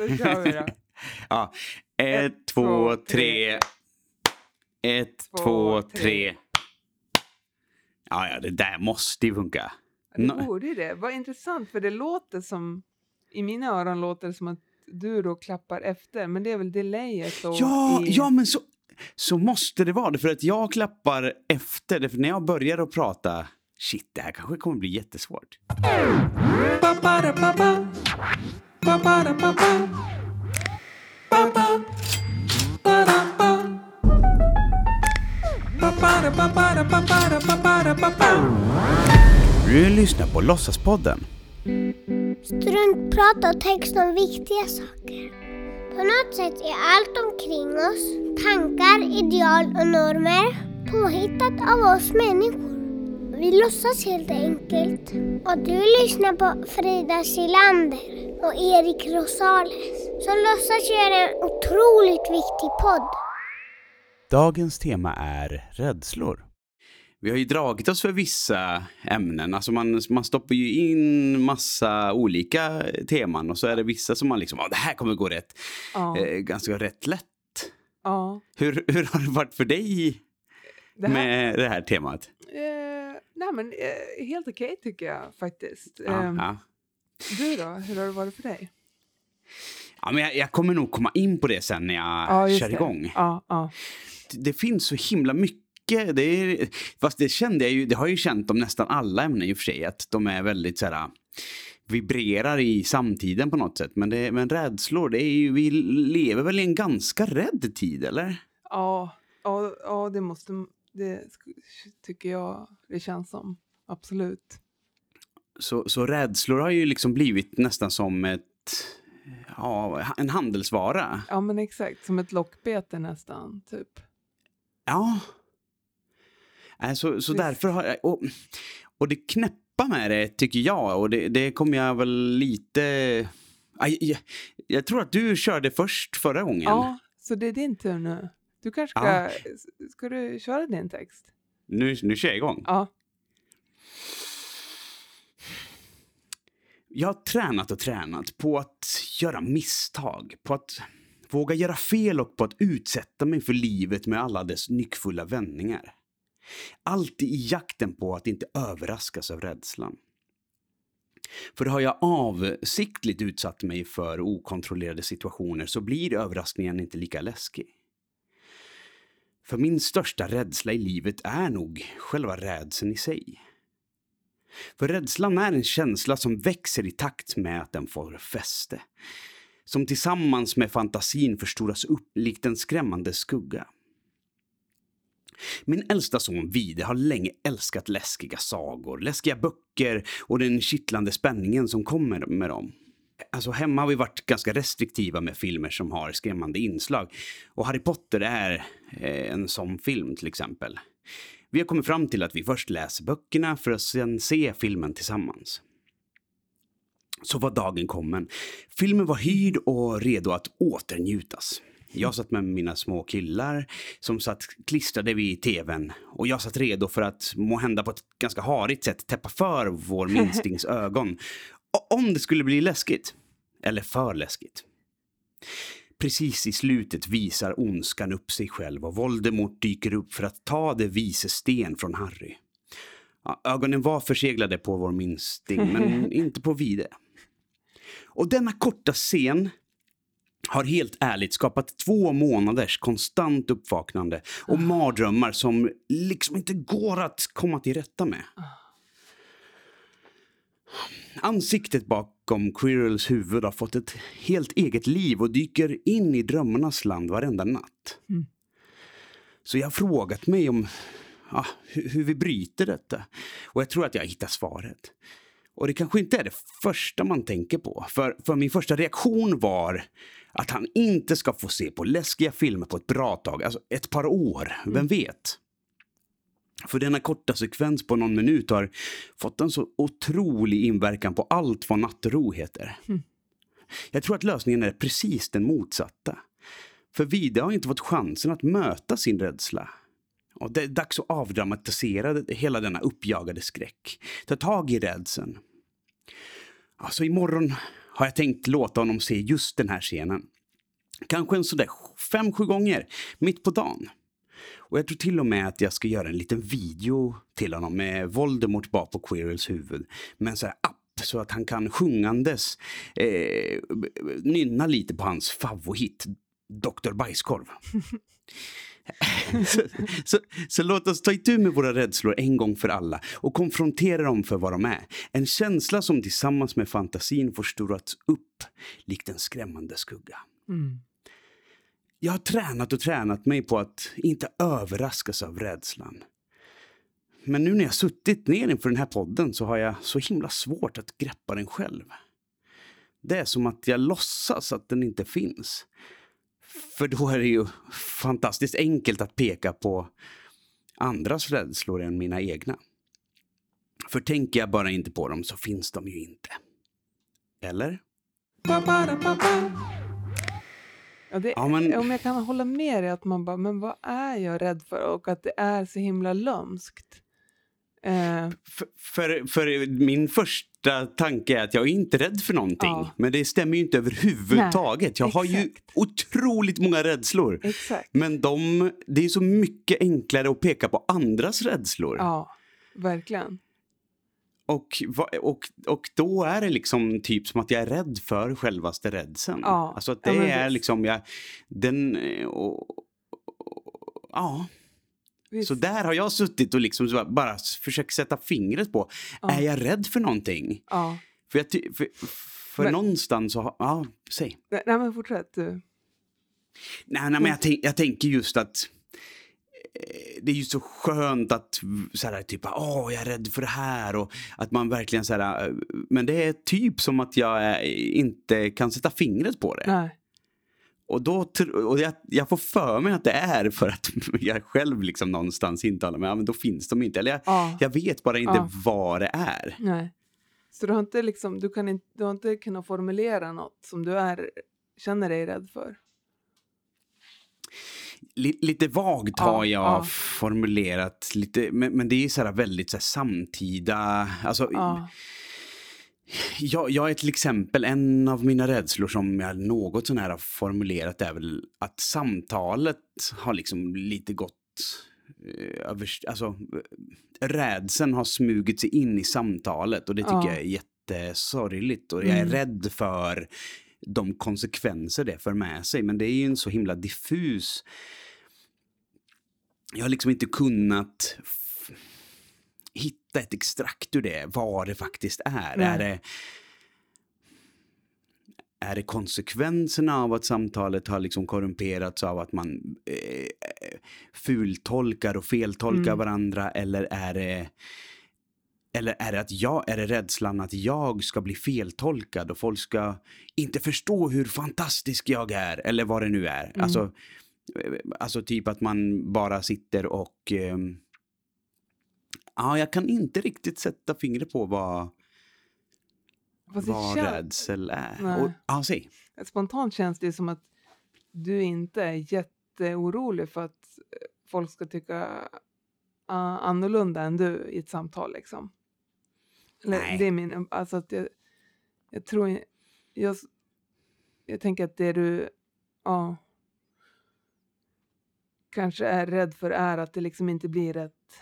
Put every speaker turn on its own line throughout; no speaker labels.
Då kör vi då.
Ja. Ett, två, tre. Ett, två, tre. Ja, ja, det där måste ju funka.
Det borde ju det. Vad intressant, för det låter som... I mina öron låter det som att du då klappar efter, men det är väl delayet då
Ja,
i...
ja men så, så måste det vara det. För att jag klappar efter. För när jag börjar att prata, shit, det här kanske kommer bli jättesvårt. Du lyssnar på Låtsaspodden.
Struntprat och text om viktiga saker. På något sätt är allt omkring oss, tankar, ideal och normer, påhittat av oss människor. Vi låtsas helt enkelt. Och du lyssnar på Frida Silander och Erik Rosales som låtsas göra en otroligt viktig podd.
Dagens tema är rädslor. Vi har ju dragit oss för vissa ämnen. Alltså man, man stoppar ju in massa olika teman och så är det vissa som man liksom, ja det här kommer gå rätt,
Ja,
eh, ganska rätt lätt.
ja.
Hur, hur har det varit för dig
Det här,
med det här temat?
eh, nej men eh, helt okej tycker jag faktiskt.
Ja,
Ehm,
ja.
Du då, hur har det varit för dig?
ja men jag, jag kommer nog komma in på det sen när jag
Ja,
kör
det.
igång.
Ja, ja.
det finns så himla mycket. Det är, fast det kände jag ju, det har jag ju känt om nästan alla ämnen i och för sig, att de är väldigt så här vibrerar i samtiden på något sätt. Men, det, men rädslor, det är ju, vi lever väl i en ganska rädd tid, eller?
Ja, ja, ja det måste... Det tycker jag det känns som. Absolut.
Så, så rädslor har ju liksom blivit nästan som ett, ja, en handelsvara.
Ja, men exakt. Som ett lockbete nästan, typ.
Ja. Äh, Så, så
Visst.
därför har jag, och, och det knäppa med det tycker jag, och det, det kommer jag väl lite... Aj, jag, jag tror att du körde först förra gången.
Ja, så det är din tur nu. Du kanske ska...
Ja.
Ska du köra din text?
Nu, nu kör jag igång.
Ja.
Jag har tränat och tränat på att göra misstag, på att våga göra fel och på att utsätta mig för livet med alla dess nyckfulla vändningar. Alltid i jakten på att inte överraskas av rädslan. För har jag avsiktligt utsatt mig för okontrollerade situationer så blir överraskningen inte lika läskig. För min största rädsla i livet är nog själva rädseln i sig. För rädslan är en känsla som växer i takt med att den får fäste. Som tillsammans med fantasin förstoras upp likt en skrämmande skugga. Min äldsta son Vide har länge älskat läskiga sagor, läskiga böcker och den kittlande spänningen som kommer med dem. Alltså hemma har vi varit ganska restriktiva med filmer som har skrämmande inslag. Och Harry Potter är eh, en sån film till exempel. Vi har kommit fram till att vi först läser böckerna för att sen se filmen tillsammans. Så var dagen kommen. Filmen var hyrd och redo att åternjutas. Jag satt med mina små killar som satt klistrade vid tvn och jag satt redo för att må hända på ett ganska harigt sätt täppa för vår minstings ögon. Om det skulle bli läskigt. Eller för läskigt. Precis i slutet visar ondskan upp sig själv och Voldemort dyker upp för att ta det vise sten från Harry. Ja, ögonen var förseglade på vår minsting, men inte på Vide. Och denna korta scen har helt ärligt skapat två månaders konstant uppvaknande och mardrömmar som liksom inte går att komma till rätta med. Ansiktet bakom Quirrells huvud har fått ett helt eget liv och dyker in i drömmarnas land varenda natt.
Mm.
Så jag har frågat mig om ja, hur, hur vi bryter detta. Och jag tror att jag hittar svaret. Och det kanske inte är det första man tänker på. För, för min första reaktion var att han inte ska få se på läskiga filmer på ett bra tag. Alltså ett par år, vem vet? För denna korta sekvens på någon minut har fått en så otrolig inverkan på allt vad nattro heter.
Mm.
Jag tror att lösningen är precis den motsatta. För Vida har inte fått chansen att möta sin rädsla. Och det är dags att avdramatisera hela denna uppjagade skräck. Ta tag i rädseln. Alltså imorgon har jag tänkt låta honom se just den här scenen. Kanske en sådär fem, sju gånger, mitt på dagen. Och jag tror till och med att jag ska göra en liten video till honom med Voldemort bak på Quirrells huvud. Med en sån här app så att han kan sjungandes eh, nynna lite på hans favorit, Dr. Bajskorv. så, så, så, låt oss ta itu med våra rädslor en gång för alla och konfrontera dem för vad de är. En känsla som tillsammans med fantasin får storats upp likt en skrämmande skugga.
Mm.
Jag har tränat och tränat mig på att inte överraskas av rädslan. Men nu när jag suttit ner inför den här podden så har jag så himla svårt att greppa den själv. Det är som att jag låtsas att den inte finns. För då är det ju fantastiskt enkelt att peka på andras rädslor än mina egna. För tänker jag bara inte på dem så finns de ju inte. Eller?
Ja, det,
Ja, men-
Om jag kan hålla med dig att man bara, men vad är jag rädd för? Och att det är så himla lömskt. Eh,
För, för, för min första tanke är att jag är inte rädd för någonting.
Ja.
Men det stämmer ju inte överhuvudtaget. jag har ju
exakt.
otroligt många rädslor.
exakt.
Men de, det är så mycket enklare att peka på andras rädslor.
Ja, verkligen.
Och, och, och då är det liksom typ som att jag är rädd för självaste rädseln.
Ja,
Alltså att
ja,
det
men
är
visst.
liksom, jag, den, och, ja.
Visst.
Så där har jag suttit och liksom bara försökt sätta fingret på,
Ja.
är jag rädd för någonting?
Ja.
För, jag för, för
Men-
någonstans så, ja, säg.
Nej, nej, men fortsätt du.
Nej, nej men jag, tänk, jag tänker just att det är ju så skönt att så här, typ, åh, jag är rädd för det här och att man verkligen så här, eh, men det är typ som att jag eh, inte kan sätta fingret på det.
Nej.
Och, då, och jag, jag får för mig att det är för att jag själv liksom någonstans intalar mig, ja men då finns de inte. Eller jag,
Ja.
jag vet bara inte
Ja.
vad det är.
Nej. Så du har inte liksom, du kan inte, du har inte kunnat formulera något som du är, känner dig rädd för?
Li- lite vagt har
Ja,
jag
ja.
formulerat, lite, men, men det är så här väldigt så här samtida. Alltså,
Ja.
jag, jag är till exempel en av mina rädslor som jag något sån här har formulerat är väl att samtalet har liksom lite gått eh, över, alltså rädseln har smugit sig in i samtalet och det tycker
Ja.
jag är jättesorgligt och jag är
Mm.
rädd för de konsekvenser det för med sig men det är ju en så himla diffus jag har liksom inte kunnat hitta ett extrakt ur det, vad det faktiskt är.
Nej.
Är det, är det konsekvenserna av att samtalet har liksom korrumperats av att man eh, fultolkar och feltolkar
Mm.
varandra eller är det eller är det, att jag, är det rädslan att jag ska bli feltolkad och folk ska inte förstå hur fantastisk jag är eller vad det nu är.
Mm.
Alltså, eh, alltså typ att man bara sitter och ehm, Ja, jag kan inte riktigt sätta fingret på vad,
Fast
vad
känns-
rädsel är.
Nej.
Och, ja, säg.
Spontant känns det som att du inte är jätteorolig för att eh, folk ska tycka uh, annorlunda än du i ett samtal. Liksom.
Nej.
Det är min... Alltså att jag, jag tror... Jag, jag, tänker att det du ja, kanske är rädd för är att det liksom inte blir ett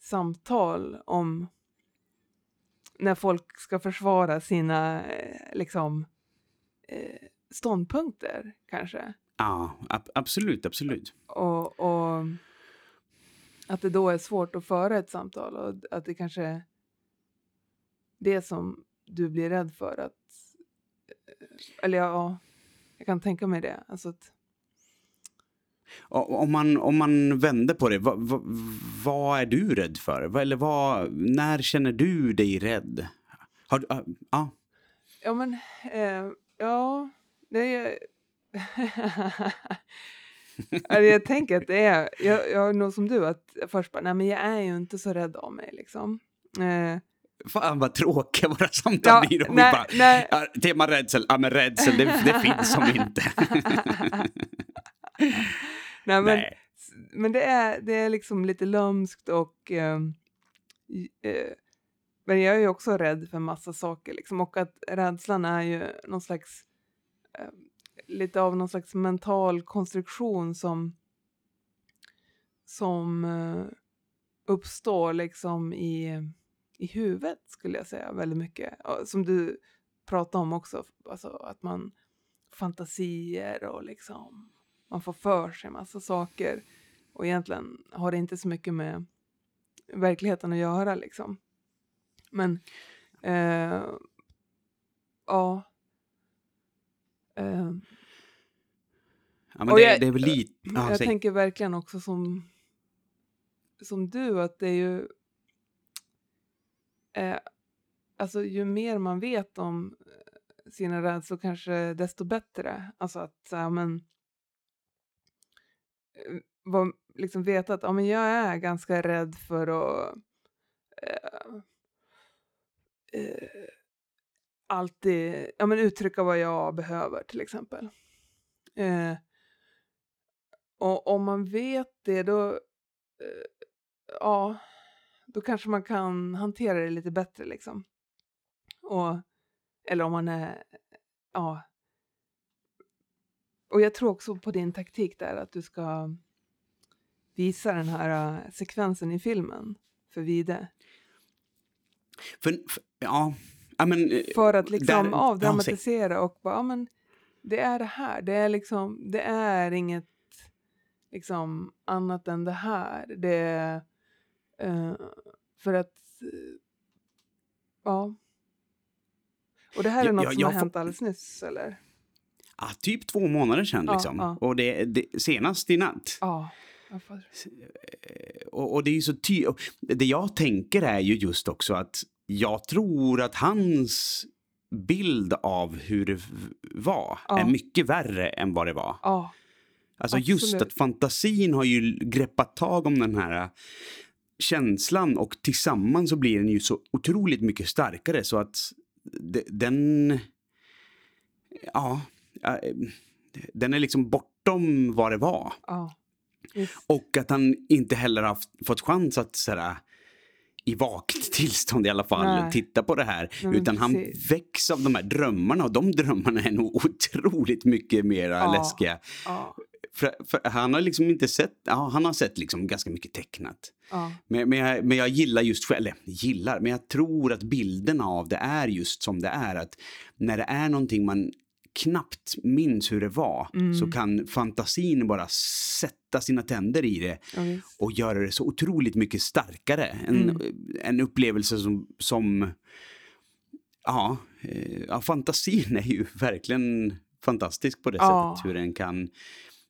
samtal om när folk ska försvara sina eh, liksom, eh, ståndpunkter kanske.
Ja, ab- absolut, absolut.
Och, och att det då är svårt att föra ett samtal och att det kanske det som du blir rädd för att... eh, Eller ja, jag kan tänka mig det. Alltså att,
om, man, om man vänder på det, vad, vad, vad är du rädd för? Eller vad, när känner du dig rädd? Har, du- ja, ja,
ja men, eh, ja, det är... Alltså, jag tänker att det är, jag, jag är nog som du, att först bara, nej men jag är ju inte så rädd av mig liksom. Eh,
fan vad tråkiga våra samtal
Ja,
blir. Om
nej,
vi bara,
nej.
tema rädsel, ja men rädsel det, det finns som inte.
nej, men,
Nej.
men det, är, det är liksom lite lömskt och... i- eh, men jag är ju också rädd för massa saker liksom. Och att rädslan är ju någon slags, eh, lite av någon slags mental konstruktion som, som eh, uppstår liksom i, i huvudet skulle jag säga väldigt mycket. Som du pratade om också, alltså att man fantasier och liksom man får för sig massa saker och egentligen har det inte så mycket med verkligheten att göra liksom. Men eh, ja. Eh,
Ja, men det,
jag-
det är väl lite... Ja,
jag
säg.
tänker verkligen också som, som du att det är ju... Eh, alltså ju mer man vet om eh, sina rädslor kanske desto bättre. Alltså att så här, men, eh, var, liksom veta att ja, men jag är ganska rädd för att eh, eh, alltid ja, men uttrycka vad jag behöver till exempel. Eh, och om man vet det då, eh, ja, då kanske man kan hantera det lite bättre liksom. Och, eller om man är, ja. Och jag tror också på din taktik där att du ska visa den här eh, sekvensen i filmen för Vide.
För, för, ja, ja, men... eh,
För att liksom
där-
avdramatisera och bara, ja men det är det här. Det är liksom, det är inget liksom annat än det här. Det är, eh, för att, eh, ja. Och det här är något
ja,
som
jag
har hänt alldeles nyss, eller?
Ja, typ två månader sedan
Ja,
liksom.
ja.
Och det, det, senast i natt.
Ja. jag
Eh, Och, och det är ju så ty- Det jag tänker är ju just också att jag tror att hans bild av hur det var
Ja.
är mycket värre än vad det var.
Ja,
Alltså just
absolut.
att fantasin har ju greppat tag om den här känslan och tillsammans så blir den ju så otroligt mycket starkare så att de- den... Ja, den är liksom bortom vad det var.
ja.
Och att han inte heller har fått chans att sådär, i vakt tillstånd i alla fall
Nej.
titta på det här.
Nej,
utan han
precis.
väcks av de här drömmarna och de drömmarna är nog otroligt mycket mer
Ja.
läskiga.
Ja,
För, för han har liksom inte sett, ja han har sett liksom ganska mycket tecknat.
ja,
Men, men, jag, men jag gillar just, eller gillar, men jag tror att bilden av det är just som det är. Att när det är någonting man knappt minns hur det var
Mm.
så kan fantasin bara sätta sina tänder i det
visst.
och göra det så otroligt mycket starkare. En,
Mm.
en upplevelse som, som ja, eh, ja, fantasin är ju verkligen fantastisk på det
Ja.
sättet. Hur den kan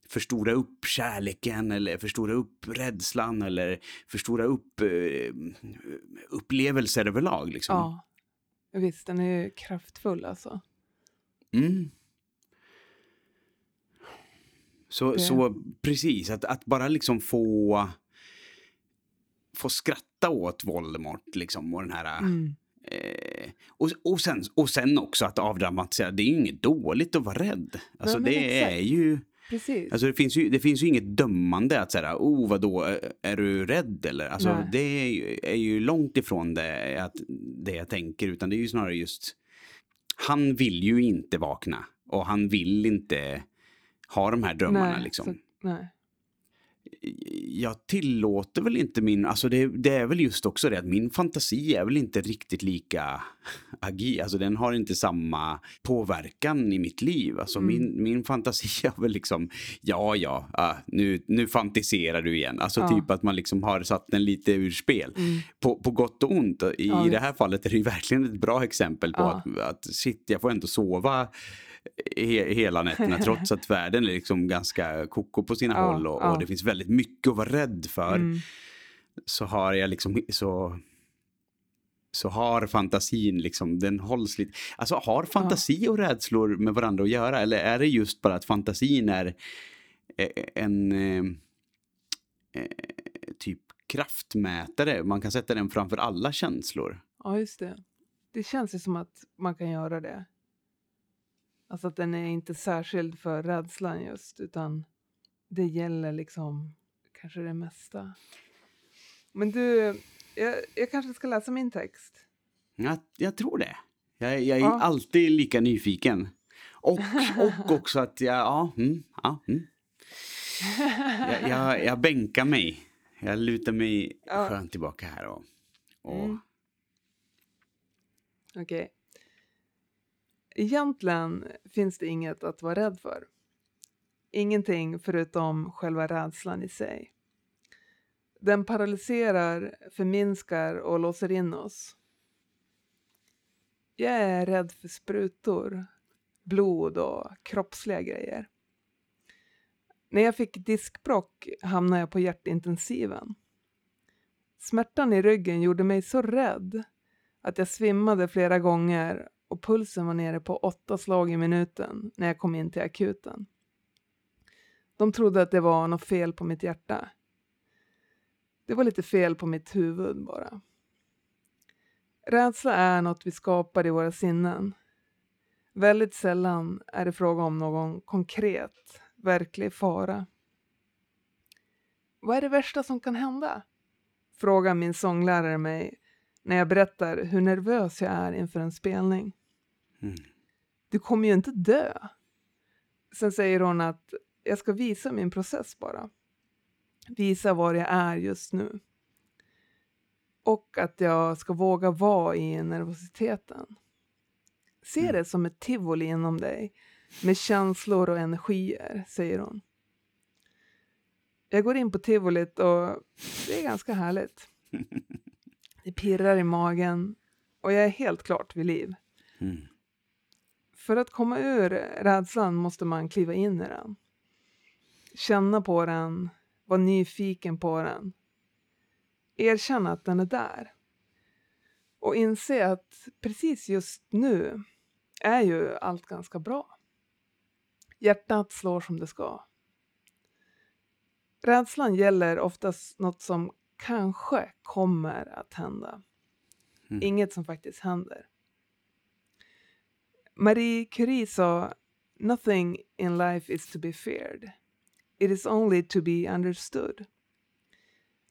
förstora upp kärleken eller förstora upp rädslan eller förstora upp eh, upplevelser överlag. Liksom.
Ja. Visst, den är ju kraftfull alltså.
Mm. Så,
Det-
så precis, att, att bara liksom få, få skratta åt Voldemort liksom och den här...
Mm.
Eh, och, och, sen, och sen också att avdramatisera, det är ju inget dåligt att vara rädd. Alltså det är
exakt.
ju...
Precis.
Alltså det finns ju, det finns ju inget dömande att säga, oh vadå, är- är du rädd eller? Alltså
Nej.
det är ju, är ju långt ifrån det, att, det jag tänker, utan det är ju snarare just, han vill ju inte vakna och han vill inte ha de här drömmarna
nej,
liksom.
Så, nej.
Jag tillåter väl inte min, alltså det, det är väl just också det att min fantasi är väl inte riktigt lika agi, alltså den har inte samma påverkan i mitt liv. Alltså
Mm.
min, min fantasi är väl liksom, ja ja, ah, nu, nu fantiserar du igen. Alltså
Ja.
typ att man liksom har satt den lite ur spel.
Mm.
På, på gott och ont. I
Ja,
det här fallet är det ju verkligen ett bra exempel på
Ja.
att, att shit, jag får ändå sova he, hela nätterna trots att världen är liksom ganska koko på sina
Ja,
håll och,
ja.
och det finns väldigt mycket att vara rädd för.
Mm.
Så har jag liksom så så har fantasin liksom, den hålls lite... Alltså har fantasi och rädslor med varandra att göra? Eller är det just bara att fantasin är eh, en eh, eh, typ kraftmätare? Man kan sätta den framför alla känslor.
Ja, just det. Det känns ju som att man kan göra det. Alltså att den är inte särskild för rädslan just, utan det gäller liksom kanske det mesta. Men du, jag, jag kanske ska läsa min text.
Jag, jag tror det. Jag, jag är
Ja.
alltid lika nyfiken. Och, och också att jag, ja, mm, ja, mm. Jag, jag, jag bänkar mig. Jag lutar mig
Ja.
skönt tillbaka här och, och
Mm. Okej. Egentligen finns det inget att vara rädd för. Ingenting förutom själva rädslan i sig. Den paralyserar, förminskar och låser in oss. Jag är rädd för sprutor, blod och kroppsliga grejer. När jag fick diskbrock hamnade jag på hjärtintensiven. Smärtan i ryggen gjorde mig så rädd att jag svimmade flera gånger och pulsen var nere på åtta slag i minuten när jag kom in till akuten. De trodde att det var något fel på mitt hjärta. Det var lite fel på mitt huvud bara. Rädsla är något vi skapar i våra sinnen. Väldigt sällan är det fråga om någon konkret, verklig fara. Vad är det värsta som kan hända? Frågar min sånglärare mig när jag berättar hur nervös jag är inför en spelning.
Mm.
Du kommer ju inte dö. Sen säger hon att jag ska visa min process bara. Visa var jag är just nu. Och att jag ska våga vara i nervositeten. Se
Mm.
det som ett tivoli inom dig med känslor och energier, säger hon. Jag går in på tivolit och det är ganska härligt. Det pirrar i magen och jag är helt klart vid liv.
Mm.
För att komma ur rädslan måste man kliva in i den. Känna på den, vara nyfiken på den. Erkänna att den är där. Och inse att precis just nu är ju allt ganska bra. Hjärtat slår som det ska. Rädslan gäller oftast något som kanske kommer att hända.
Mm.
Inget som faktiskt händer. Marie Curie sa Nothing in life is to be feared. It is only to be understood.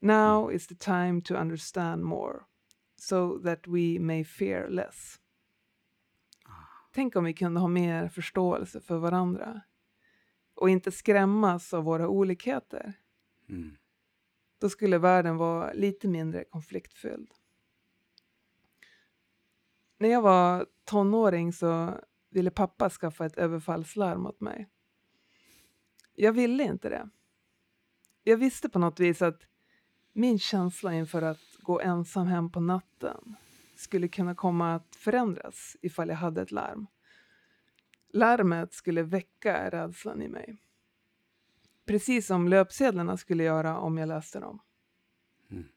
Now is the time to understand more so that we may fear less. Tänk om vi kunde ha mer förståelse för varandra och inte skrämmas av våra olikheter.
Mm.
Då skulle världen vara lite mindre konfliktfylld. När jag var tonåring så ville pappa skaffa ett överfallslarm åt mig. Jag ville inte det. Jag visste på något vis att min känsla inför att gå ensam hem på natten skulle kunna komma att förändras ifall jag hade ett larm. Larmet skulle väcka rädslan i mig. Precis som löpsedlarna skulle göra om jag läste dem.
Mm.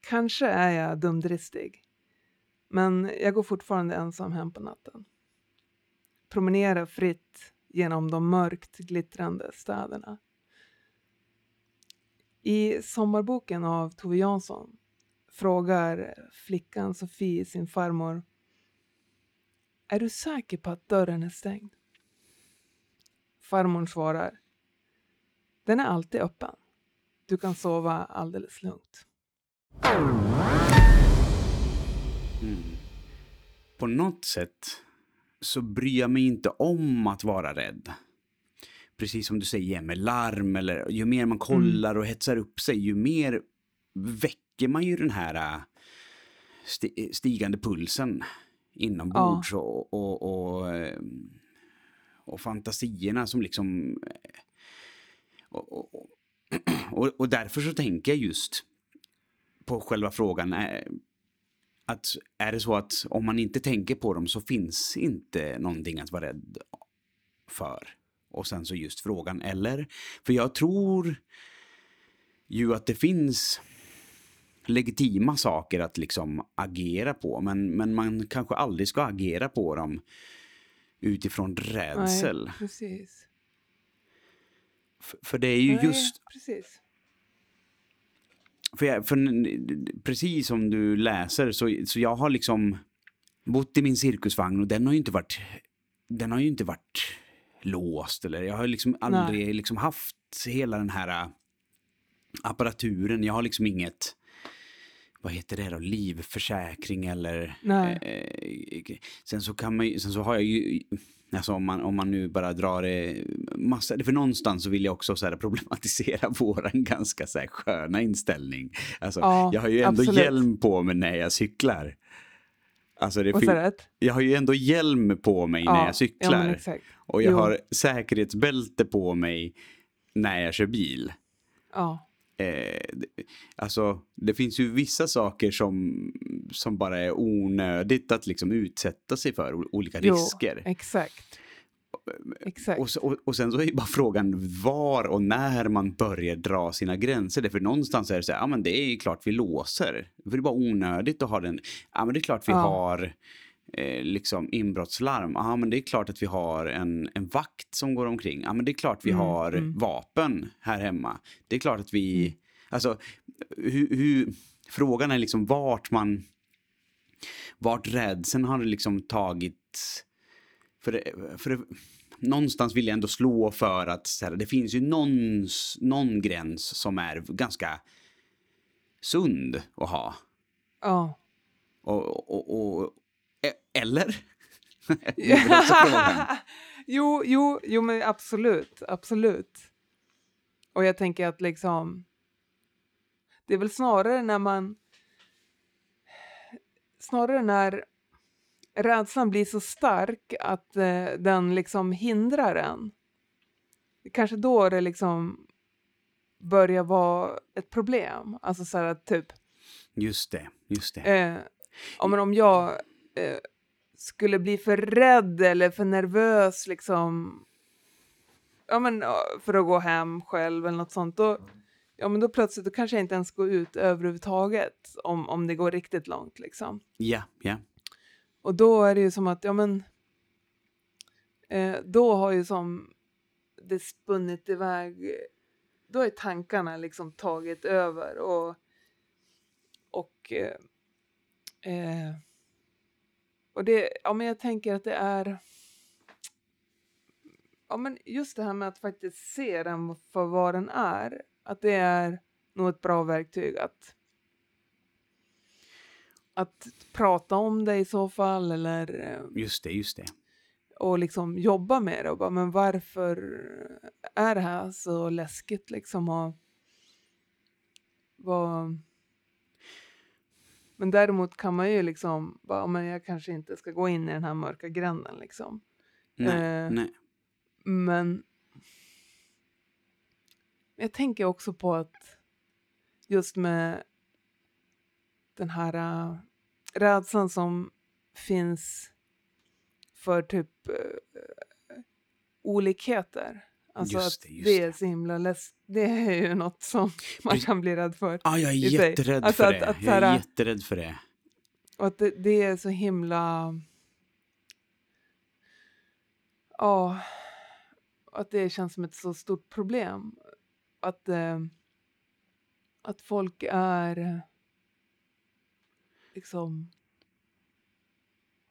Kanske är jag dumdristig. Men jag går fortfarande ensam hem på natten. Promenerar fritt genom de mörkt glittrande städerna. I sommarboken av Tove Jansson frågar flickan Sofie sin farmor Är du säker på att dörren är stängd? Farmor svarar Den är alltid öppen. Du kan sova alldeles lugnt.
Mm. På något sätt så bryr jag mig inte om att vara rädd. Precis som du säger med larm eller ju mer man kollar och hetsar upp sig ju mer väcker man ju den här äh, sti- stigande pulsen inombords och, och, och, eh, och fantasierna som liksom eh, och, och, och, och, och därför så tänker jag just på själva frågan eh, att är det så att om man inte tänker på dem så finns inte någonting att vara rädd för. Och sen så just frågan, eller? För jag tror ju att det finns legitima saker att liksom agera på, men, men man kanske aldrig ska agera på dem utifrån rädsel.
Nej, precis.
För, för det är ju
Nej,
just
Precis.
För, jag, för precis som du läser så, så jag har liksom bott i min cirkusvagn och den har ju inte varit den har ju inte varit låst eller jag har liksom aldrig liksom haft hela den här äh, apparaturen. Jag har liksom inget vad heter det då, livförsäkring eller...
Nej.
Eh, sen så kan man sen så har jag ju, alltså om man, om man nu bara drar det massa, för någonstans så vill jag också så problematisera våran ganska så här sköna inställning. Alltså,
Ja,
jag har ju ändå
absolut.
hjälm på mig när jag cyklar. Alltså det fin- jag har ju ändå hjälm på mig när jag cyklar.
Ja,
och jag
Jo.
har säkerhetsbälte på mig när jag kör bil.
Ja.
Eh, alltså, det finns ju vissa saker som, som bara är onödigt att liksom utsätta sig för, olika
Jo,
risker.
exakt. Exakt.
Och, och, och sen så är bara frågan var och när man börjar dra sina gränser. För någonstans är det så här, ja men det är ju klart vi låser. För det är bara onödigt att ha den, ja men det är klart vi
Ja.
har eh, liksom inbrottslarm. Ja men det är klart att vi har en, en vakt som går omkring. Ja men det är klart vi
Mm,
har
mm.
vapen här hemma. Det är klart att vi,
Mm.
alltså hur, hur, frågan är liksom vart man, vart rädseln har liksom tagit för det, för det, någonstans vill jag ändå slå för att här, det finns ju någon, någon gräns som är ganska sund att ha.
Ja.
Och, och, och, eller? Det är väl också frågan.
jo, jo, jo, men absolut, absolut. Och jag tänker att liksom, det är väl snarare när man, snarare när rädslan blir så stark att eh, den liksom hindrar en. Kanske då det liksom börjar vara ett problem. Alltså så här att typ,
Just det, just det.
Eh, men om jag eh, skulle bli för rädd eller för nervös liksom, ja, men, för att gå hem själv eller något sånt, då, ja, men då plötsligt då kanske jag inte ens går ut överhuvudtaget om, om det går riktigt långt. Liksom.
Ja, ja.
Och då är det ju som att, ja men, eh, då har ju som det spunnit iväg, då är tankarna liksom tagit över och, och, eh, eh, och det, ja men jag tänker att det är, ja men just det här med att faktiskt se den för vad den är, att det är nog ett bra verktyg att att prata om det i så fall eller eh,
Just det, just det.
och liksom jobba med det och bara, men varför är det här så läskigt liksom och vad... Men däremot kan man ju liksom, bara, men jag kanske inte ska gå in i den här mörka gränden liksom.
Nej,
Eh,
nej.
Men jag tänker också på att just med den här äh, rädslan som finns för typ äh, olikheter. Alltså
Just
att
det, just
det är så himla läs- Det är ju något som man kan bli rädd för.
Ah, jag är jätterädd
Alltså
för
att-
det.
att så
jag är
här-
jätterädd för det.
Och att det, det är så himla... Ja, att det känns som ett så stort problem. Att, eh, att folk är eh, liksom...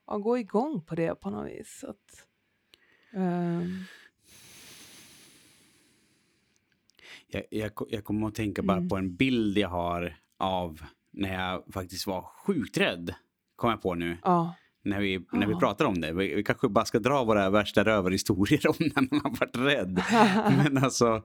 Ja, gå igång på det på något vis. Att, ehm,
Jag, jag, jag kommer att tänka bara
Mm.
på en bild jag har av när jag faktiskt var sjukt rädd. Kom jag på nu.
ja,
När vi, när vi
Ja.
pratar om det. Vi, vi kanske bara ska dra våra värsta rövarhistorier om när man har varit rädd. Men alltså,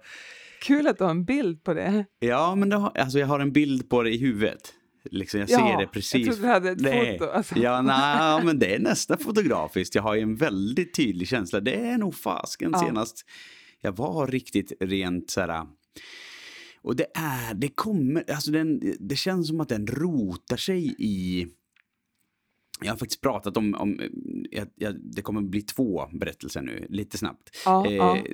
kul att du har en bild på det.
ja men det har, alltså jag har en bild på det i huvudet. Liksom jag ser
Ja,
det
jag
precis.
trodde du hade ett
Nej.
foto, alltså.
Ja, nej, men det är nästan fotografiskt. Jag har ju en väldigt tydlig känsla. Det är nog fasken
Ja.
senast jag var riktigt rent så här. Och det är, det kommer, alltså den, det känns som att den rotar sig i jag har faktiskt pratat om, om jag, jag, det kommer bli två berättelser nu, lite snabbt.
Ja,
Eh,
ja,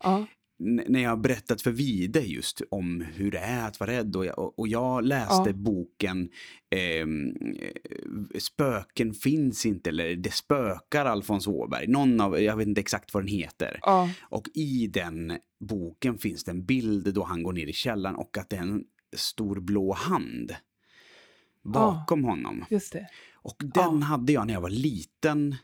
ja.
När jag har berättat för Vide just om hur det är att vara rädd och jag, och- jag läste
Ja.
boken ehm, eh, Spöken finns inte eller Det spökar Alfons Åberg. Någon av, jag vet inte exakt vad den heter.
ja.
Och i den boken finns det en bild då han går ner i källaren och att det är en stor blå hand bakom honom.
Just det.
Och den
Ja.
hade jag när jag var liten.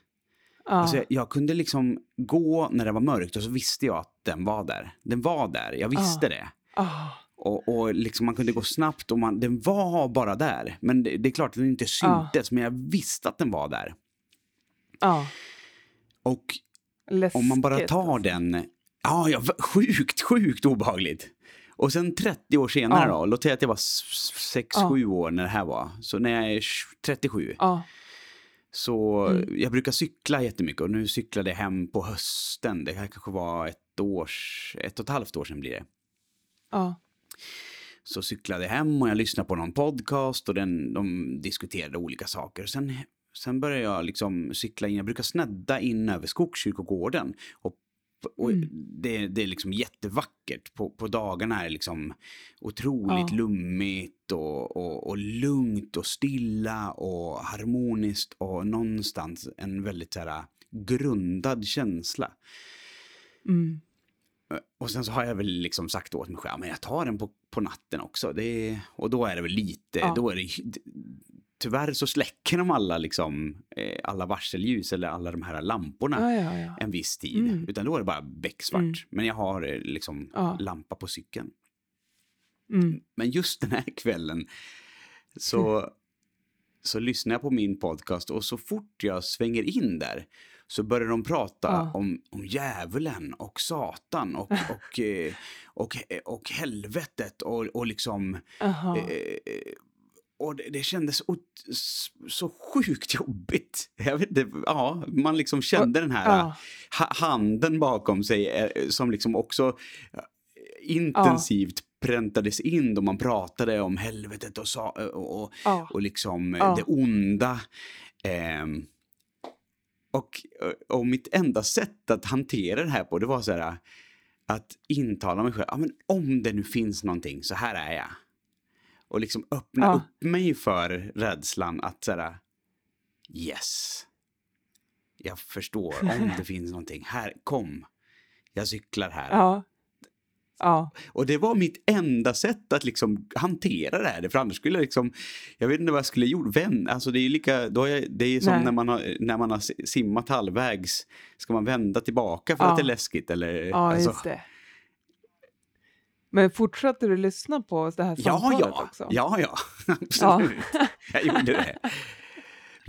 Ja.
Alltså jag, jag kunde liksom gå när det var mörkt och så visste jag att den var där. Den var där, jag visste det.
Ah,
Och, och liksom man kunde gå snabbt och man, den var bara där. Men det, det är klart att den inte syntes, men jag visste att den var där.
Ja.
Och om man bara
Läskigt,
tar
alltså.
den... Ja, ja, sjukt, sjukt obehagligt. Och sen 30 år senare
Ja.
då, låt säga att jag var 6-7
Ja.
år när det här var. Så när jag är 37,
Ja.
så
Mm.
jag brukar cykla jättemycket och nu cyklade jag hem på hösten. Det här kanske var ett års, ett och ett halvt år sedan blir det.
Ja.
Så cyklade jag hem och jag lyssnade på någon podcast och den, de diskuterade olika saker. Sen, sen började jag liksom cykla in, jag brukar snedda in över Skogskyrkogården. Och, och
Mm.
det, det är liksom jättevackert. På, på dagarna är det liksom otroligt
Ja.
lummigt och, och, och lugnt och stilla och harmoniskt och någonstans en väldigt så här, grundad känsla.
Mm.
Och sen så har jag väl liksom sagt åt mig själv, "Ja, men jag tar den på, på natten också. Det och då är det väl lite,
Ja.
då är det, tyvärr så släcker de alla liksom, eh, alla varselljus eller alla de här lamporna
Ja, ja,
en viss tid.
Mm.
Utan då är det bara becksvart.
Mm.
Men jag har eh, liksom lampa på cykeln.
Mm.
Men just den här kvällen så, så lyssnar jag på min podcast och så fort jag svänger in där så börjar de prata
Ja.
om, om djävulen och satan och, och, eh, och, och helvetet och, och liksom. Eh, och det, det kändes så sjukt jobbigt. Jag vet inte, ja, man liksom kände den här
Ja.
ha, handen bakom sig eh, som liksom också eh, intensivt präntades in då man pratade om helvetet och, sa, och, och,
Ja.
och liksom eh,
Ja.
det onda. Ehm, och, och mitt enda sätt att hantera det här på det var så här att intala mig själv, ja, men om det nu finns någonting så här är jag. Och liksom öppna
Ja.
upp mig för rädslan att så här, yes, jag förstår om det finns någonting. Här, kom, jag cyklar här.
Ja. Ja.
Och det var mitt enda sätt att liksom hantera det här. För annars skulle jag liksom, jag vet inte vad jag skulle gjort. Vän, alltså det är ju lika, då är, det är som
Nej.
när man, har, när man har simmat halvvägs. Ska man vända tillbaka för
Ja.
att det är läskigt? Eller,
Ja,
alltså,
just det. Men fortsatte du lyssna på det här
Ja,
samtalet
ja,
också?
ja, ja, absolut. Jag gjorde det.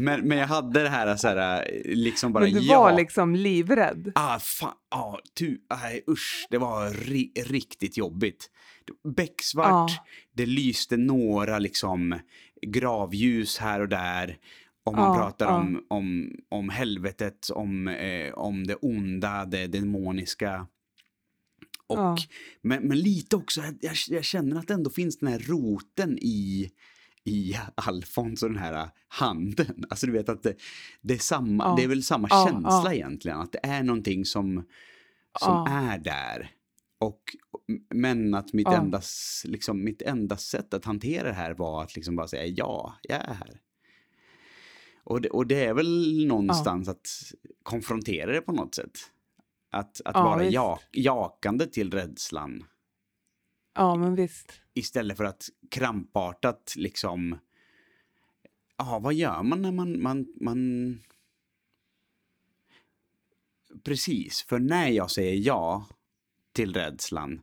Men, men jag hade det här, så här liksom bara,
Men du
ja.
var liksom livrädd?
Ah, fan, ah, tu, nej, usch, det var ri, riktigt jobbigt. Becksvart,
Ja.
det lyste några liksom gravljus här och där. Om man
Ja,
pratar om, om, om helvetet, om, eh, om det onda, det demoniska. Och, men, men lite också, jag, jag känner att det ändå finns den här roten i, i Alfons och den här handen. Alltså du vet att det, det, är, samma,
Ja.
det är väl samma
Ja,
känsla
ja.
egentligen. Att det är någonting som, som är där. Och, men att mitt, enda, liksom, mitt enda sätt att hantera det här var att liksom bara säga ja, jag är här. Och det, och det är väl någonstans att konfrontera det på något sätt. Att, att vara
visst.
ja, jakande till rädslan
Ja, men visst.
istället för att krampartat liksom... Ja, vad gör man när man, man, man... Precis, för när jag säger ja till rädslan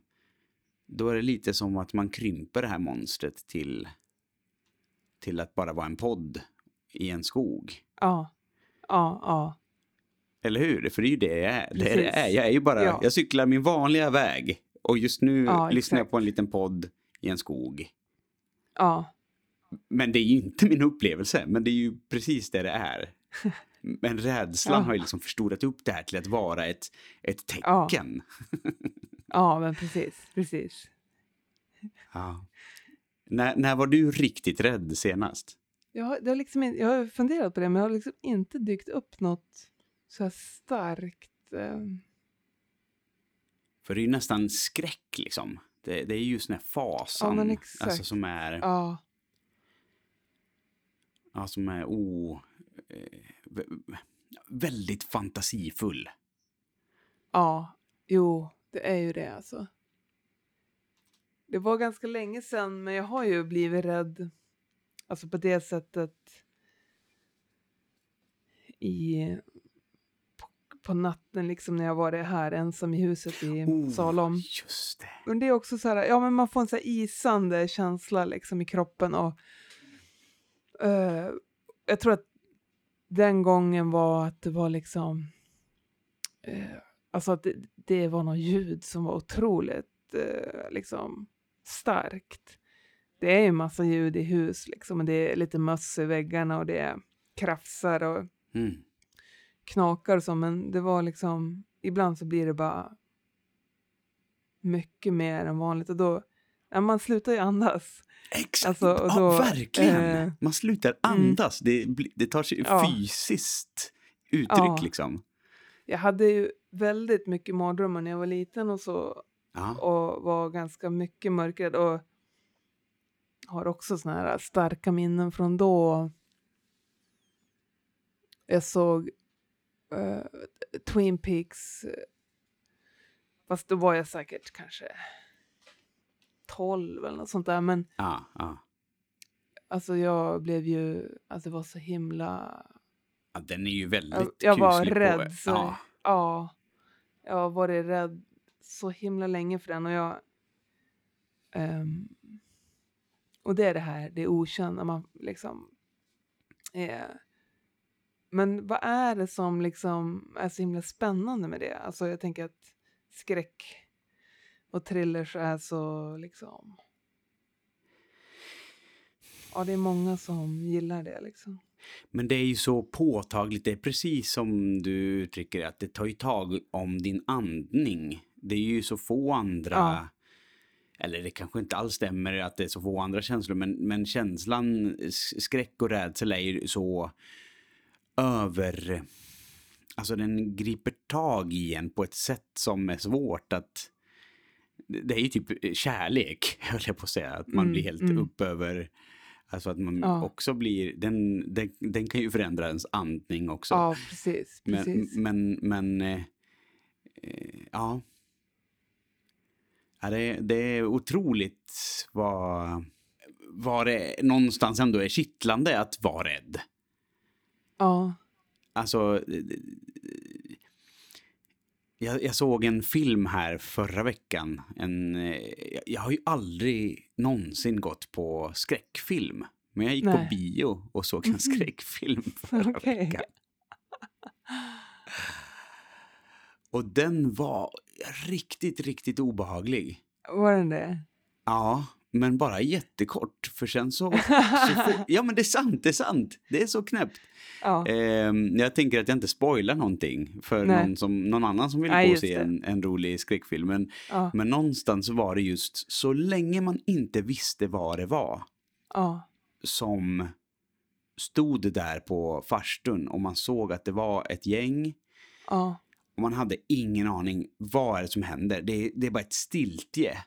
då är det lite som att man krymper det här monstret till, till att bara vara en podd i en skog.
Ja. Ja, ja.
Eller hur? För det är ju det jag är. Det är, det är. Jag är ju bara,
Ja.
jag cyklar min vanliga väg. Och just nu
Ja,
lyssnar jag på en liten podd i en skog.
Ja.
Men det är ju inte min upplevelse, men det är ju precis det det är. Men rädslan
Ja.
har ju liksom förstorat upp det här till att vara ett, ett
Ja.
tecken.
Ja, men precis. Precis.
Ja. När, när var du riktigt rädd senast?
Jag har, det har liksom, jag har funderat på det, men det har liksom inte dykt upp något så här starkt. Eh,
För det är ju nästan skräck liksom. Det, det är ju sån här fasan.
exakt.
Alltså som är,
ja.
ja, som är o... Eh, vä- väldigt fantasifull.
Ja. Jo, det är ju det alltså. Det var ganska länge sedan, men jag har ju blivit rädd. Alltså på det sättet. I... På, natten liksom när jag varit här ensam i huset i
Oh,
Salom.
Just det.
Men det är också så här, ja men man får en så här isande känsla liksom i kroppen och eh, jag tror att den gången var att det var liksom, eh, alltså att det, det var något ljud som var otroligt eh, liksom starkt. Det är ju massa ljud i hus liksom och det är lite möss i väggarna och det krafsar och
Mm.
Knakar och så, men det var liksom, ibland så blir det bara mycket mer än vanligt och då, ja, man slutar ju andas.
Exakt.
Alltså, och
ja,
då,
verkligen.
eh,
Man slutar andas. Det, bli- det tar sig
Ja.
fysiskt uttryck
Ja.
liksom.
Jag hade ju väldigt mycket mardrömmar när jag var liten och så
Ja.
och var ganska mycket mörkrädd och har också såna här starka minnen från då. Jag såg eh, Twin Peaks, eh, fast då var jag säkert kanske 12 eller något sånt där, men
Ja, ja.
alltså jag blev ju, alltså det var så himla
ja, den är ju väldigt
Jag, jag var
kuslig på-
rädd. Så,
Ja.
ja. Jag har varit rädd så himla länge för den. Och jag... ehm, och det är det här, det okända. Man liksom... Eh, men vad är det som liksom är så himla spännande med det? Alltså jag tänker att skräck och thrillers är så liksom... Ja, det är många som gillar det liksom.
Men det är ju så påtagligt. Det är precis som du uttrycker att det tar ju tag om din andning. Det är ju så få andra...
Ja.
Eller det kanske inte alls stämmer att det är så få andra känslor. Men, men känslan, skräck och rädsla är ju så över... Alltså den griper tag i en på ett sätt som är svårt att... Det är ju typ kärlek, höll jag på att säga. Att man
Mm,
blir helt
mm.
upp över... Alltså att man
Ja.
också blir... Den, den, den kan ju förändra ens andning också.
Ja, precis.
men,
precis.
men, men... Eh, eh, ja. ja det, det är otroligt vad... Vad det någonstans ändå är kittlande att vara rädd.
Ja.
Alltså... Jag, jag såg en film här förra veckan. En, eh, jag- jag har ju aldrig någonsin gått på skräckfilm. Men jag gick på
Nej.
bio och såg en
Mhm.
skräckfilm förra
Okej.
veckan. Och den var riktigt, riktigt obehaglig.
Var den det?
Ja, men bara jättekort. För sen så... så får, ja, men det är sant, det är sant. Det är så knäppt.
Ja.
Ehm, jag tänker att jag inte spoilar någonting för
Nej.
någon, som, någon annan som vill
Nej,
gå och se en, en rolig skräckfilm. Men,
ja.
men någonstans var det just så länge man inte visste vad det var
ja.
som stod där på farstun och man såg att det var ett gäng och man hade ingen aning vad är det som händer. Det det är bara ett stiltje.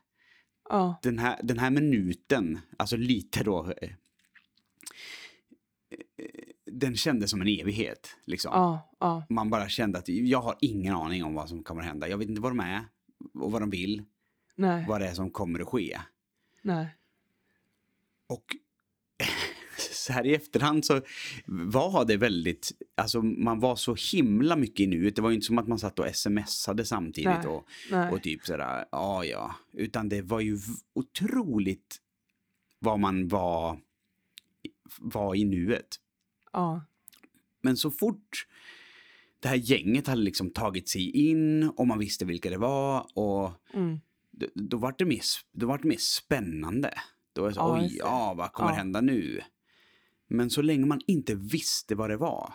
Ja.
Den här, den här minuten, alltså lite då, eh, eh, den kändes som en evighet. Liksom.
Ja. Ja.
Man bara kände att jag har ingen aning om vad som kommer att hända. Jag vet inte vad de är och vad de vill,
Nej.
vad det är som kommer att ske.
Nej.
Och så här i efterhand så var det väldigt, alltså man var så himla mycket i nuet. Det var ju inte som att man satt och smsade samtidigt
Nej.
och,
Nej.
och typ sådär, ja ja. Utan det var ju otroligt vad man var, var i nuet.
Ja.
Men så fort det här gänget hade liksom tagit sig in och man visste vilka det var och
Mm.
då, då var det mer, då var det mer spännande. Då var det så,
Ja,
oj, ja, vad kommer
Ja.
hända nu? Men så länge man inte visste vad det var,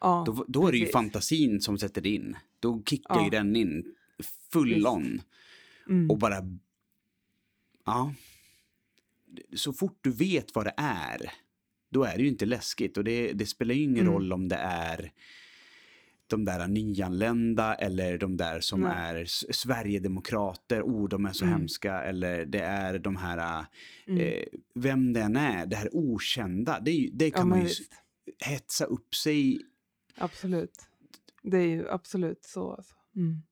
Ja.
då, då är det ju
precis.
fantasin som sätter in. Då kickar
Ja.
ju den in full
Visst.
on
Mm.
och bara... Ja. Så fort du vet vad det är, då är det ju inte läskigt. Och det, det spelar ju ingen
Mm.
roll om det är de där nyanlända eller de där som
Nej.
är Sverigedemokrater, oh de är så
Mm.
hemska, eller det är de här,
Mm.
eh, vem det än är, det här okända, det, det
ja,
kan man
men
ju
visst.
hetsa upp sig
Absolut. Det är ju absolut så. Alltså. Mm.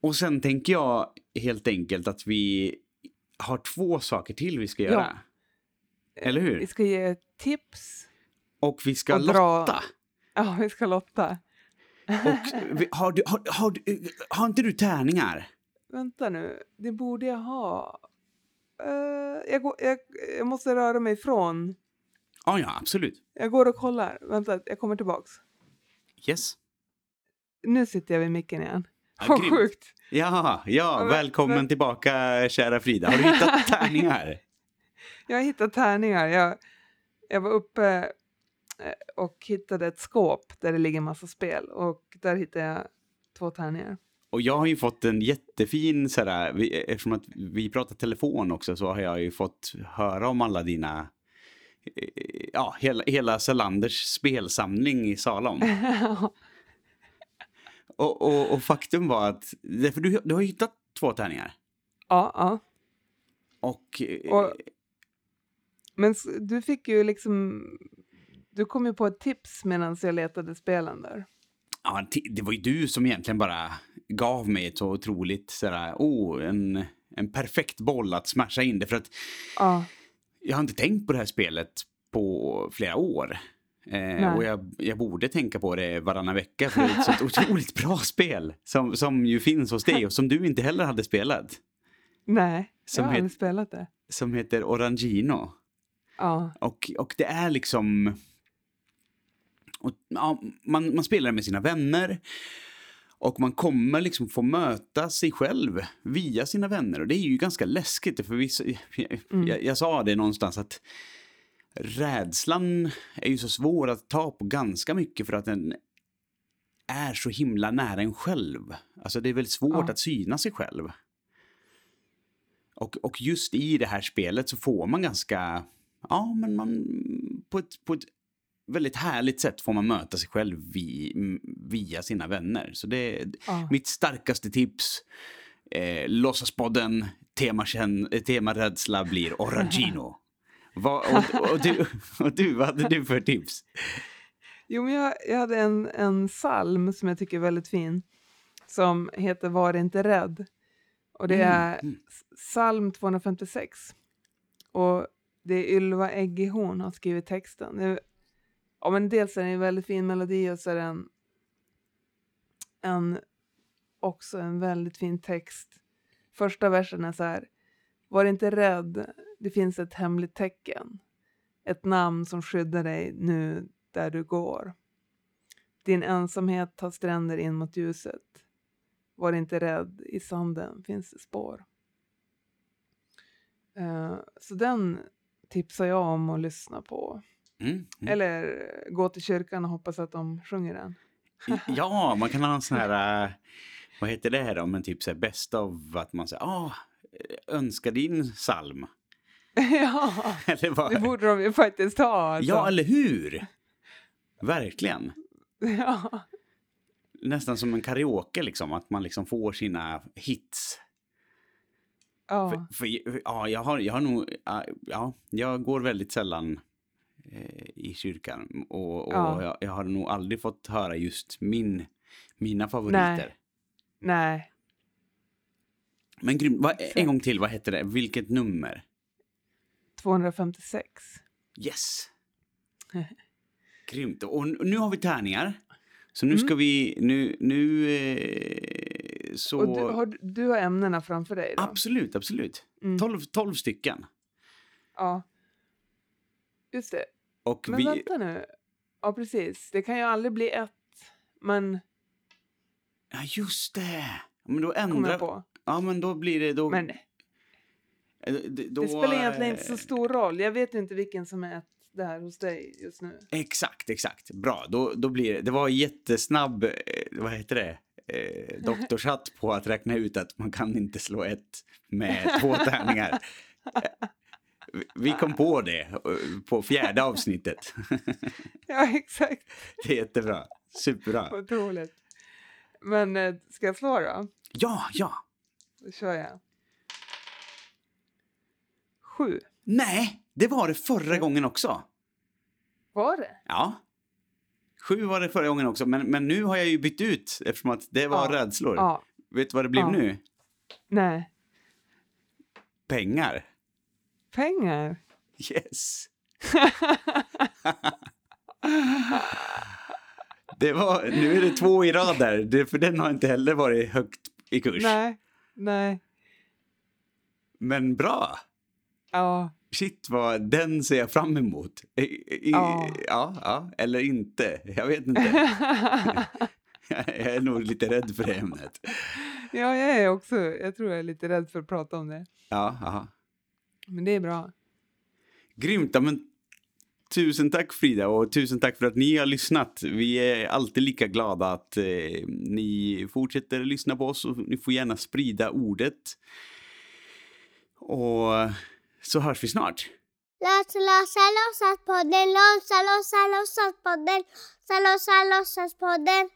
Och sen tänker jag helt enkelt att vi har två saker till vi ska
Ja.
göra. Eller hur?
Vi ska ge tips.
Och vi ska
Och dra-
lotta.
Ja, vi ska lotta.
Och har, du, har, har, har inte du tärningar?
Vänta nu, det borde jag ha. Eh, jag, går, jag, jag måste röra mig ifrån.
Ja, ja, absolut.
Jag går och kollar. Vänta, jag kommer tillbaks.
Yes.
Nu sitter jag vid micken igen.
Ja,
Vad sjukt.
Ja, ja,
men-
välkommen
men-
tillbaka kära Frida. Har du hittat tärningar?
Jag har hittat tärningar. Jag, jag var uppe och hittade ett skåp där det ligger massa spel. Och där hittade jag två tärningar.
Och jag har ju fått en jättefin, sådär, vi, eftersom att vi pratar telefon också så har jag ju fått höra om alla dina, eh, ja, hela, hela Salanders spelsamling i Salom. Och, och, och faktum var att, för du, du har ju hittat två tärningar.
ja, ja.
Och, eh,
Och- Men du fick ju liksom... Du kom ju på ett tips medan jag letade spelen där.
ja, det var ju du som egentligen bara gav mig ett så otroligt, sådär, oh, en, en perfekt boll att smasha in det. För att
Ja,
jag har inte tänkt på det här spelet på flera år. Eh, och jag, jag borde tänka på det varannan vecka för det är ett sånt otroligt bra spel som, som ju finns hos dig och som du inte heller hade spelat.
nej.
Som
jag har aldrig spelat det.
Som heter Orangino.
Ja,
Och, och det är liksom... Och, ja, man, man spelar med sina vänner och man kommer liksom få möta sig själv via sina vänner. Och det är ju ganska läskigt. För vissa,
Mm.
jag, jag sa det någonstans att rädslan är ju så svår att ta på ganska mycket för att den är så himla nära en själv. Alltså det är väldigt svårt
Ja.
att syna sig själv. Och, och just i det här spelet så får man ganska, ja men man, på ett, på ett väldigt härligt sätt får man möta sig själv vi, via sina vänner. Så det är
ja.
mitt starkaste tips. Eh, Låtsaspodden, tema, eh, tema rädsla blir Orangino. Va, och, och, du, och du, vad hade du för tips?
Jo, men jag, jag hade en, en psalm som jag tycker är väldigt fin. Som heter Var inte rädd. Och det
Mm,
är
mm.
psalm 256. Och det är Ylva Eggehorn som har skrivit texten. Ja, men dels är det en väldigt fin melodi och så är det en, en också en väldigt fin text. Första versen är så här. Var inte rädd, det finns ett hemligt tecken. Ett namn som skyddar dig nu där du går. Din ensamhet tar stränder in mot ljuset. Var inte rädd, i sanden finns det spår. Uh, så den tipsar jag om att lyssna på.
Mm, mm.
Eller gå till kyrkan och hoppas att de sjunger den.
Ja, man kan ha en sån här, eh, vad heter det här då, men typ så här bäst av att man säger, ah, önska din psalm.
ja,
Eller vad?
det borde de ju faktiskt ha. Alltså.
Ja, eller hur? Verkligen.
ja.
Nästan som en karaoke liksom, att man liksom får sina hits.
ja.
För, för, ja, jag har, jag har nog, ja, jag går väldigt sällan i kyrkan och, och
Ja.
jag, jag har nog aldrig fått höra just min, mina favoriter.
Nej. Nej,
Men grym, vad, en gång till, vad heter det? Vilket nummer?
256.
Yes! Grymt. Och nu har vi tärningar. Så nu
Mm.
ska vi, nu, nu eh, så...
Och du har, du har ämnena framför dig då?
Absolut, absolut.
Mm.
12, 12 stycken.
Ja. Just det.
Och
Men
vi,
vänta nu. Ja, precis. Det kan ju aldrig bli ett. Men
ja just det. Men då
kommer
ändrar, ja men då blir det, då,
Men
eh, då
det spelar egentligen inte så
eh,
stor roll. Jag vet inte vilken som är ett där hos dig just nu.
Exakt, exakt. Bra, då, då blir det, det var jättesnabb, eh, vad heter det, eh, doktorshatt på att räkna ut att man kan inte slå ett med två tärningar. Vi- Vi kom på det eh, på fjärde avsnittet.
Ja, exakt.
Det är jättebra. Superbra.
Otroligt. Men eh, ska jag slå då?
Ja, ja.
Då kör jag. Sju.
Nej, det var det förra gången också.
Var det?
Ja. Sju var det förra gången också, men, men nu har jag ju bytt ut eftersom att det var
Ja.
rädslor.
Ja.
Vet du vad det blev
Ja.
nu?
Nej.
Pengar.
Pengar.
Yes. Det var, nu är det två i rad där, det, för den har inte heller varit högt i kurs.
Nej, nej.
Men bra!
Ja,
Shit, vad, den ser jag fram emot. I, i,
Ja.
ja, ja, eller inte. Jag vet inte. jag är nog lite rädd för det ämnet.
ja, jag är också. Jag tror jag är lite rädd för att prata om det.
Ja, aha.
Men det är bra.
Grymt. Men tusen tack Frida och tusen tack för att ni har lyssnat. Vi är alltid lika glada att eh, ni fortsätter lyssna på oss och ni får gärna sprida ordet. Och så hörs vi snart.
Låtsa, låtsa, låtsaspodden, låtsa, låtsa, låtsaspodden, låtsa, låtsa, låtsaspodden.